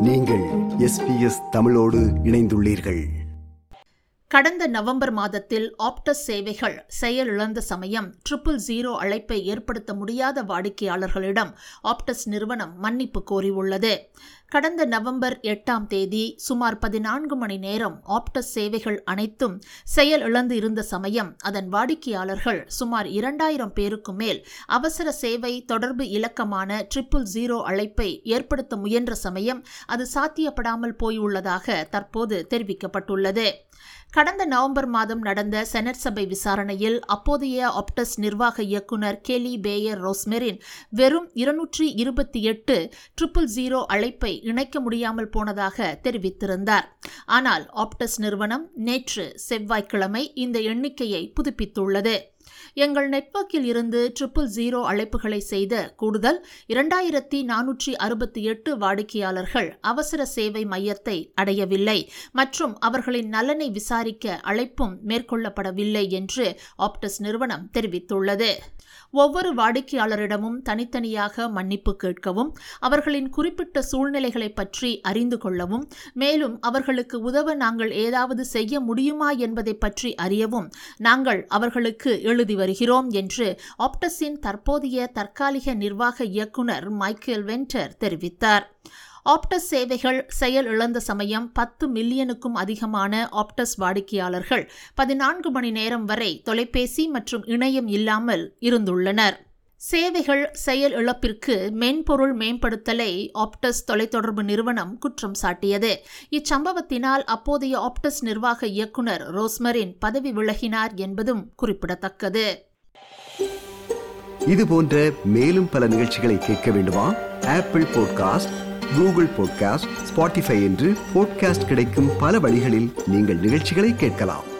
நீங்கள் எஸ்பிஎஸ் தமிழோடு இணைந்துள்ளீர்கள். கடந்த நவம்பர் மாதத்தில் ஆப்டஸ் சேவைகள் செயலிழந்த சமயம் ட்ரிபிள் ஜீரோ அழைப்பை ஏற்படுத்த முடியாத வாடிக்கையாளர்களிடம் ஆப்டஸ் நிறுவனம் மன்னிப்பு கோரியுள்ளது. கடந்த நவம்பர் எட்டாம் தேதி சுமார் பதினான்கு மணி நேரம் ஆப்டஸ் சேவைகள் அனைத்தும் செயல் இழந்து இருந்த சமயம் அதன் வாடிக்கையாளர்கள் சுமார் இரண்டாயிரம் பேருக்கு மேல் அவசர சேவை தொடர்பு இலக்கமான ட்ரிபிள் ஜீரோ அழைப்பை ஏற்படுத்த முயன்ற சமயம் அது சாத்தியப்படாமல் போயுள்ளதாக தற்போது தெரிவிக்கப்பட்டுள்ளது. கடந்த நவம்பர் மாதம் நடந்த செனட் சபை விசாரணையில் அப்போதைய ஆப்டஸ் நிர்வாக இயக்குனர் கெலி பேயர் ரோஸ்மெரின் வெறும் இருநூற்றி இருபத்தி எட்டு ட்ரிபிள் ஜீரோ அழைப்பை இணைக்க முடியாமல் போனதாக தெரிவித்திருந்தார். ஆனால் ஆப்டஸ் நிறுவனம் நேற்று செவ்வாய்க்கிழமை இந்த எண்ணிக்கையை புதுப்பித்துள்ளது. எங்கள் நெட்வொர்க்கில் இருந்து ட்ரிபிள் ஜீரோ அழைப்புகளை செய்த கூடுதல் இரண்டாயிரத்தி நானூற்றி அறுபத்தி எட்டு வாடிக்கையாளர்கள் அவசர சேவை மையத்தை அடையவில்லை மற்றும் அவர்களின் நலனை விசாரிக்க அழைப்பும் மேற்கொள்ளப்படவில்லை என்று ஆப்டஸ் நிறுவனம் தெரிவித்துள்ளது. ஒவ்வொரு வாடிக்கையாளரிடமும் தனித்தனியாக மன்னிப்பு கேட்கவும் அவர்களின் குறிப்பிட்ட சூழ்நிலைகளை பற்றி அறிந்து கொள்ளவும் மேலும் அவர்களுக்கு உதவ நாங்கள் ஏதாவது செய்ய முடியுமா என்பதை பற்றி அறியவும் நாங்கள் அவர்களுக்கு எழுதி வருகிறோம் என்று ஆப்டஸின் தற்போதைய தற்காலிக நிர்வாக இயக்குனர் மைக்கேல் வென்டர் தெரிவித்தார். ஆப்டஸ் சேவைகள் செயல் இழந்த சமயம் பத்து மில்லியனுக்கும் அதிகமான ஆப்டஸ் வாடிக்கையாளர்கள் பதினான்கு மணி நேரம் வரை தொலைபேசி மற்றும் இணையம் இல்லாமல் இருந்துள்ளனர். சேவைகள் செயல் இழப்பிற்கு மென்பொருள் மேம்படுத்தலை ஆப்டஸ் தொலைத்தொடர்பு நிறுவனம் குற்றம் சாட்டியது. இச்சம்பவத்தினால் அப்போதைய ஆப்டஸ் நிர்வாக இயக்குனர் ரோஸ்மரின் பதவி விலகினார் என்பதும் குறிப்பிடத்தக்கது. இது போன்ற மேலும் பல நிகழ்ச்சிகளை கேட்க வேண்டுமா? Apple podcast Google podcast Spotify என்று பாட்காஸ்ட் கிடைக்கும் பல வழிகளில் நீங்கள் நிகழ்ச்சிகளை கேட்கலாம்.